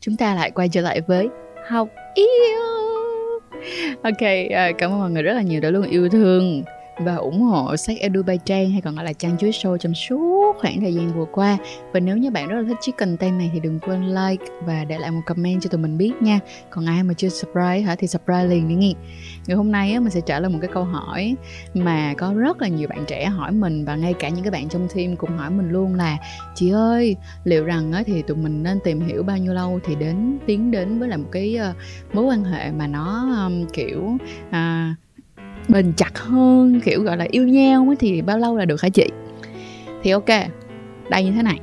chúng ta lại quay trở lại với học yêu. Ok à, cảm ơn mọi người rất là nhiều đã luôn yêu thương và ủng hộ sách Edu Bay Trang hay còn gọi là Trang Chuối Show trong suốt khoảng thời gian vừa qua. Và nếu như bạn rất là thích chiếc content này thì đừng quên like và để lại một comment cho tụi mình biết nha. Còn ai mà chưa subscribe hả thì subscribe liền đi nghe. Ngày hôm nay á, mình sẽ trả lời một cái câu hỏi mà có rất là nhiều bạn trẻ hỏi mình và ngay cả những cái bạn trong team cũng hỏi mình luôn là chị ơi liệu rằng á, thì tụi mình nên tìm hiểu bao nhiêu lâu thì đến tiến đến với là một cái uh, mối quan hệ mà nó um, kiểu uh, bền chặt hơn kiểu gọi là yêu nhau thì bao lâu là được hả chị? Thì ok đây như thế này.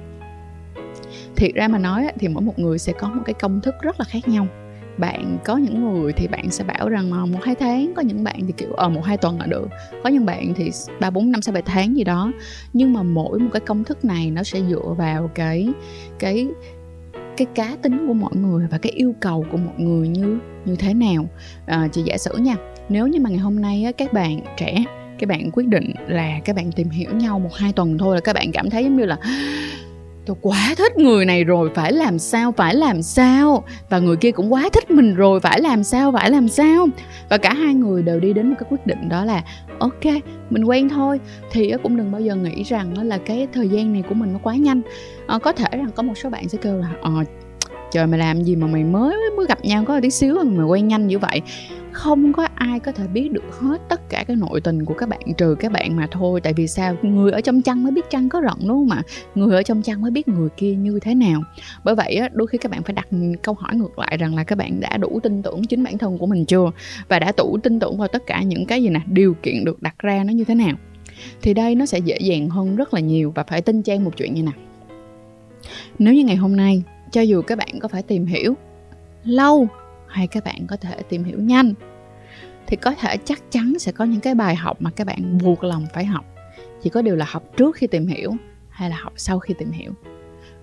Thiệt ra mà nói thì mỗi một người sẽ có một cái công thức rất là khác nhau. Bạn có những người thì bạn sẽ bảo rằng một hai tháng có những bạn thì kiểu ở ờ, một hai tuần là được. Có những bạn thì ba bốn năm sáu bảy tháng gì đó. Nhưng mà mỗi một cái công thức này nó sẽ dựa vào cái cái cái cá tính của mọi người và cái yêu cầu của mọi người như như thế nào. À, chị giả sử nha nếu như mà ngày hôm nay á, các bạn trẻ các bạn quyết định là các bạn tìm hiểu nhau một hai tuần thôi là các bạn cảm thấy giống như là tôi quá thích người này rồi phải làm sao phải làm sao? Và người kia cũng quá thích mình rồi phải làm sao phải làm sao? Và cả hai người đều đi đến một cái quyết định đó là ok mình quen thôi. Thì cũng đừng bao giờ nghĩ rằng là cái thời gian này của mình nó quá nhanh. À, có thể rằng có một số bạn sẽ kêu là à, trời mày làm gì mà mày mới mới gặp nhau có một tí xíu mà mày quen nhanh như vậy? Không có ai có thể biết được hết tất cả cái nội tình của các bạn, trừ các bạn mà thôi. Tại vì sao? Người ở trong chăn mới biết chăn có rận, đúng không ạ? Người ở trong chăn mới biết người kia như thế nào. Bởi vậy á, đôi khi các bạn phải đặt câu hỏi ngược lại rằng là các bạn đã đủ tin tưởng chính bản thân của mình chưa? Và đã đủ tin tưởng vào tất cả những cái gì nè, điều kiện được đặt ra nó như thế nào? Thì đây nó sẽ dễ dàng hơn rất là nhiều và phải tin trang một chuyện như nè nếu như ngày hôm nay, cho dù các bạn có phải tìm hiểu lâu hay các bạn có thể tìm hiểu nhanh thì có thể chắc chắn sẽ có những cái bài học mà các bạn buộc lòng phải học. Chỉ có điều là học trước khi tìm hiểu hay là học sau khi tìm hiểu.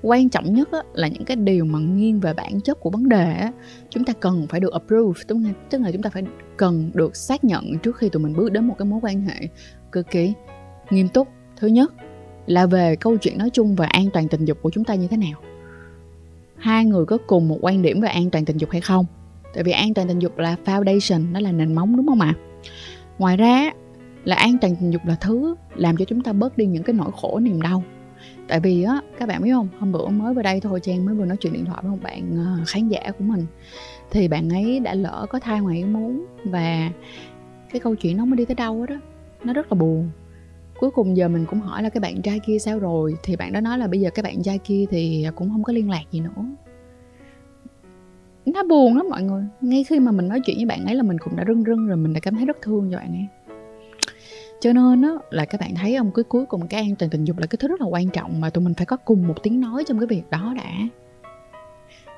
Quan trọng nhất là những cái điều mà nghiêng về bản chất của vấn đề chúng ta cần phải được approve tức là, tức là chúng ta phải cần được xác nhận trước khi tụi mình bước đến một cái mối quan hệ cực kỳ nghiêm túc. Thứ nhất là về câu chuyện nói chung về an toàn tình dục của chúng ta như thế nào. Hai người có cùng một quan điểm về an toàn tình dục hay không? Tại vì an toàn tình dục là foundation, nó là nền móng, đúng không ạ? Ngoài ra, là an toàn tình dục là thứ làm cho chúng ta bớt đi những cái nỗi khổ, niềm đau. Tại vì á, các bạn biết không? Hôm bữa mới vào đây thôi, trang mới vừa nói chuyện điện thoại với một bạn ờ, khán giả của mình. Thì bạn ấy đã lỡ có thai ngoài ý muốn và cái câu chuyện nó mới đi tới đâu đó nó rất là buồn. Cuối cùng giờ mình cũng hỏi là cái bạn trai kia sao rồi? Thì bạn đó nói là bây giờ cái bạn trai kia thì cũng không có liên lạc gì nữa nó buồn lắm mọi người. Ngay khi mà mình nói chuyện với bạn ấy là mình cũng đã rưng rưng rồi, mình đã cảm thấy rất thương cho bạn ấy. Cho nên á, là các bạn thấy không? Cái cuối cùng cái an toàn tình dục là cái thứ rất là quan trọng mà tụi mình phải có cùng một tiếng nói trong cái việc đó đã.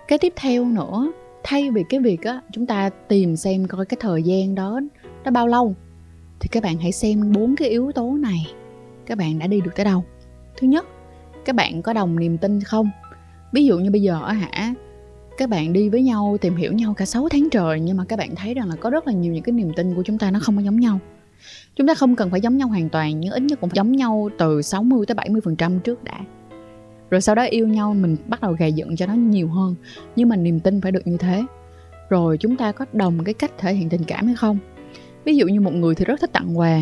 Cái tiếp theo nữa, thay vì cái việc á, chúng ta tìm xem coi cái thời gian đó nó bao lâu, thì các bạn hãy xem bốn cái yếu tố này. Các bạn đã đi được tới đâu? Thứ nhất, các bạn có đồng niềm tin không? Ví dụ như bây giờ hả các bạn đi với nhau, tìm hiểu nhau cả 6 tháng trời, nhưng mà các bạn thấy rằng là có rất là nhiều những cái niềm tin của chúng ta nó không có giống nhau. Chúng ta không cần phải giống nhau hoàn toàn, nhưng ít nhất cũng phải giống nhau từ 60 tới 70 phần trăm trước đã. Rồi sau đó yêu nhau, mình bắt đầu gầy dựng cho nó nhiều hơn, nhưng mà niềm tin phải được như thế. Rồi chúng ta có đồng cái cách thể hiện tình cảm hay không? Ví dụ như một người thì rất thích tặng quà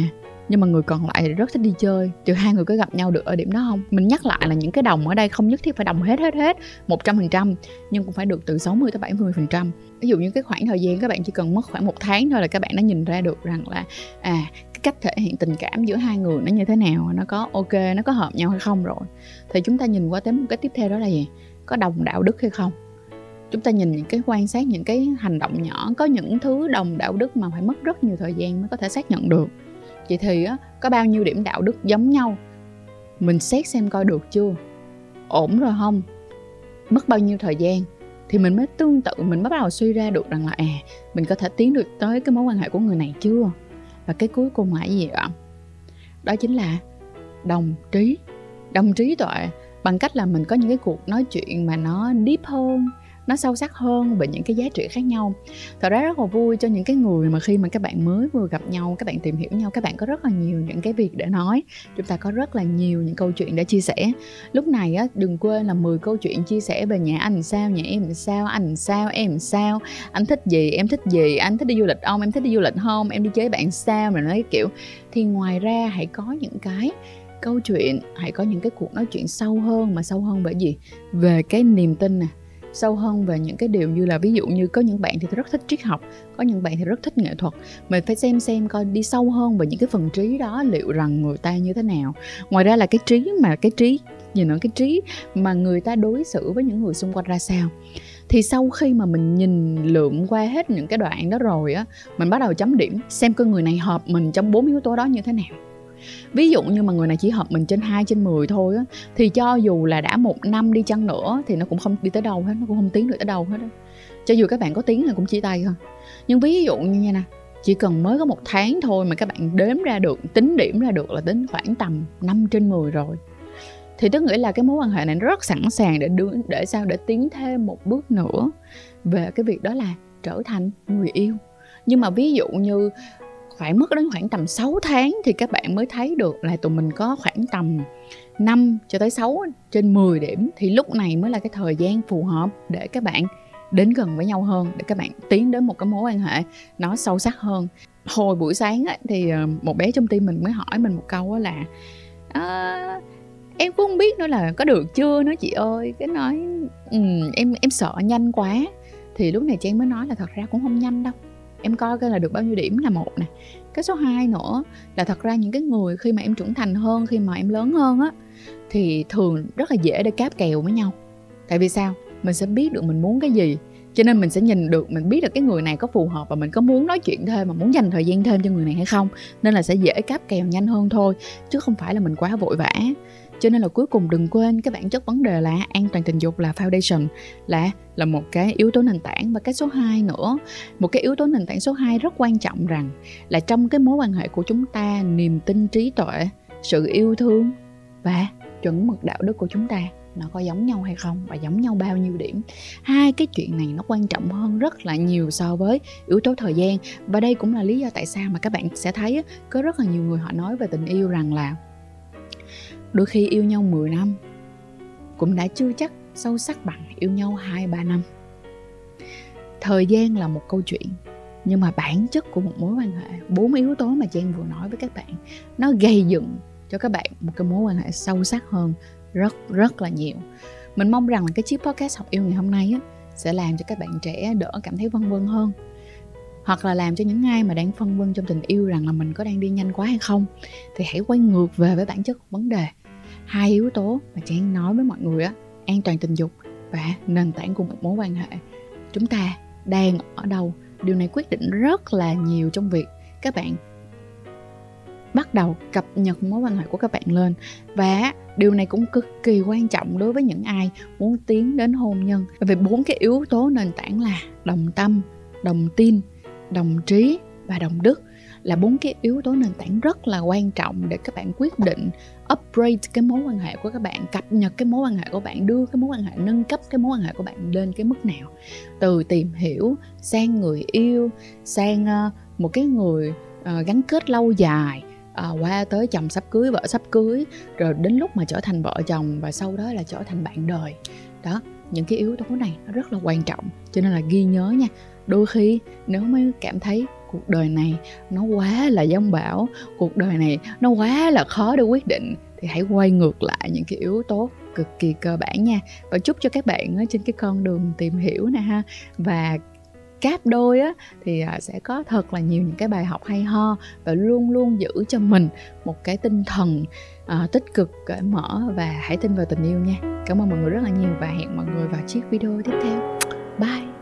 nhưng mà người còn lại thì rất thích đi chơi. Trừ hai người có gặp nhau được ở điểm đó không? Mình nhắc lại là những cái đồng ở đây không nhất thiết phải đồng hết hết hết, một trăm phần trăm, nhưng cũng phải được từ 60 tới 70 phần trăm. Ví dụ như cái khoảng thời gian các bạn chỉ cần mất khoảng một tháng thôi là các bạn đã nhìn ra được rằng là à cái cách thể hiện tình cảm giữa hai người nó như thế nào, nó có ok, nó có hợp nhau hay không rồi. Thì chúng ta nhìn qua tới một cái tiếp theo đó là gì? Có đồng đạo đức hay không? Chúng ta nhìn những cái quan sát, những cái hành động nhỏ, có những thứ đồng đạo đức mà phải mất rất nhiều thời gian mới có thể xác nhận được vậy thì á, có bao nhiêu điểm đạo đức giống nhau? Mình xét xem coi được chưa? Ổn rồi không? Mất bao nhiêu thời gian? Thì mình mới tương tự, mình mới bắt đầu suy ra được rằng là à mình có thể tiến được tới cái mối quan hệ của người này chưa? Và cái cuối cùng là cái gì ạ? Đó chính là đồng trí. Đồng trí tuệ bằng cách là mình có những cái cuộc nói chuyện mà nó deep hơn nó sâu sắc hơn về những cái giá trị khác nhau. Thật ra rất là vui cho những cái người mà khi mà các bạn mới vừa gặp nhau, các bạn tìm hiểu nhau, các bạn có rất là nhiều những cái việc để nói. Chúng ta có rất là nhiều những câu chuyện để chia sẻ. Lúc này á, đừng quên là 10 câu chuyện chia sẻ về nhà anh sao, nhà em sao, anh sao, em sao. Anh thích gì, em thích gì, anh thích đi du lịch không, em thích đi du lịch không, em đi chơi bạn sao mà nói kiểu. Thì ngoài ra hãy có những cái câu chuyện, hãy có những cái cuộc nói chuyện sâu hơn mà sâu hơn về gì về cái niềm tin nè sâu hơn về những cái điều như là ví dụ như có những bạn thì rất thích triết học, có những bạn thì rất thích nghệ thuật. Mình phải xem xem coi đi sâu hơn về những cái phần trí đó liệu rằng người ta như thế nào. Ngoài ra là cái trí mà, cái trí, gì nữa, cái trí mà người ta đối xử với những người xung quanh ra sao. Thì sau khi mà mình nhìn lượm qua hết những cái đoạn đó rồi á, mình bắt đầu chấm điểm xem coi người này hợp mình trong bốn yếu tố đó như thế nào ví dụ như mà người này chỉ hợp mình trên 2 trên 10 thôi á, thì cho dù là đã một năm đi chăng nữa thì nó cũng không đi tới đâu hết, nó cũng không tiến được tới đâu hết á. Cho dù các bạn có tiến là cũng chia tay thôi. Nhưng ví dụ như nha nè, chỉ cần mới có một tháng thôi mà các bạn đếm ra được, tính điểm ra được là tính khoảng tầm 5 trên 10 rồi. Thì tức nghĩa là cái mối quan hệ này rất sẵn sàng để đưa, để sao để tiến thêm một bước nữa về cái việc đó là trở thành người yêu. Nhưng mà ví dụ như khoảng mất đến khoảng tầm 6 tháng thì các bạn mới thấy được là tụi mình có khoảng tầm 5 cho tới 6 trên 10 điểm. Thì lúc này mới là cái thời gian phù hợp để các bạn đến gần với nhau hơn để các bạn tiến đến một cái mối quan hệ nó sâu sắc hơn. Hồi buổi sáng ấy, thì ờ, một bé trong tim mình mới hỏi mình một câu là à, em cũng không biết nữa là có được chưa nữa chị ơi? Cái nói um, em em sợ nhanh quá. Thì lúc này trang mới nói là thật ra cũng không nhanh đâu em coi coi là được bao nhiêu điểm là một nè. Cái số 2 nữa là thật ra những cái người khi mà em trưởng thành hơn, khi mà em lớn hơn á, thì thường rất là dễ để cáp kèo với nhau. Tại vì sao? Mình sẽ biết được mình muốn cái gì, cho nên mình sẽ nhìn được, mình biết được cái người này có phù hợp và mình có muốn nói chuyện thêm mà muốn dành thời gian thêm cho người này hay không, nên là sẽ dễ cáp kèo nhanh hơn thôi, chứ không phải là mình quá vội vã cho nên là cuối cùng đừng quên cái bản chất vấn đề là an toàn tình dục là foundation, là là một cái yếu tố nền tảng. Và cái số 2 nữa, một cái yếu tố nền tảng số 2 rất quan trọng rằng là trong cái mối quan hệ của chúng ta, niềm tin, trí tuệ, sự yêu thương và chuẩn mực đạo đức của chúng ta nó có giống nhau hay không và giống nhau bao nhiêu điểm. Hai cái chuyện này nó quan trọng hơn rất là nhiều so với yếu tố thời gian. Và đây cũng là lý do tại sao mà các bạn sẽ thấy có rất là nhiều người họ nói về tình yêu rằng là đôi khi yêu nhau 10 năm cũng đã chưa chắc sâu sắc bằng yêu nhau 2-3 năm. Thời gian là một câu chuyện nhưng mà bản chất của một mối quan hệ bốn yếu tố mà Trang vừa nói với các bạn nó gây dựng cho các bạn một cái mối quan hệ sâu sắc hơn rất rất là nhiều. Mình mong rằng là cái chiếc podcast học yêu ngày hôm nay á, sẽ làm cho các bạn trẻ đỡ cảm thấy vân vân hơn. Hoặc là làm cho những ai mà đang phân vân trong tình yêu rằng là mình có đang đi nhanh quá hay không thì hãy quay ngược về với bản chất của vấn đề hai yếu tố mà Trang nói với mọi người á, an toàn tình dục và nền tảng của một mối quan hệ. Chúng ta đang ở đâu? Điều này quyết định rất là nhiều trong việc các bạn bắt đầu cập nhật mối quan hệ của các bạn lên. Và điều này cũng cực kỳ quan trọng đối với những ai muốn tiến đến hôn nhân. Về bốn cái yếu tố nền tảng là đồng tâm, đồng tin, đồng trí và đồng đức là bốn cái yếu tố nền tảng rất là quan trọng để các bạn quyết định upgrade cái mối quan hệ của các bạn cập nhật cái mối quan hệ của bạn đưa cái mối quan hệ nâng cấp cái mối quan hệ của bạn lên cái mức nào. Từ tìm hiểu sang người yêu sang uh, một cái người uh, gắn kết lâu dài à, qua tới chồng sắp cưới vợ sắp cưới rồi đến lúc mà trở thành vợ chồng và sau đó là trở thành bạn đời. Đó những cái yếu tố này nó rất là quan trọng. Cho nên là ghi nhớ nha, đôi khi nếu mới cảm thấy cuộc đời này nó quá là giông bão, cuộc đời này nó quá là khó để quyết định, thì hãy quay ngược lại những cái yếu tố cực kỳ cơ bản nha. Và chúc cho các bạn ở trên cái con đường tìm hiểu nè ha. Và cáp đôi á thì à, sẽ có thật là nhiều những cái bài học hay ho và luôn luôn giữ cho mình một cái tinh thần uh, tích cực cởi mở và hãy tin vào tình yêu nha. Cảm ơn mọi người rất là nhiều và hẹn mọi người vào chiếc video tiếp theo. Bye!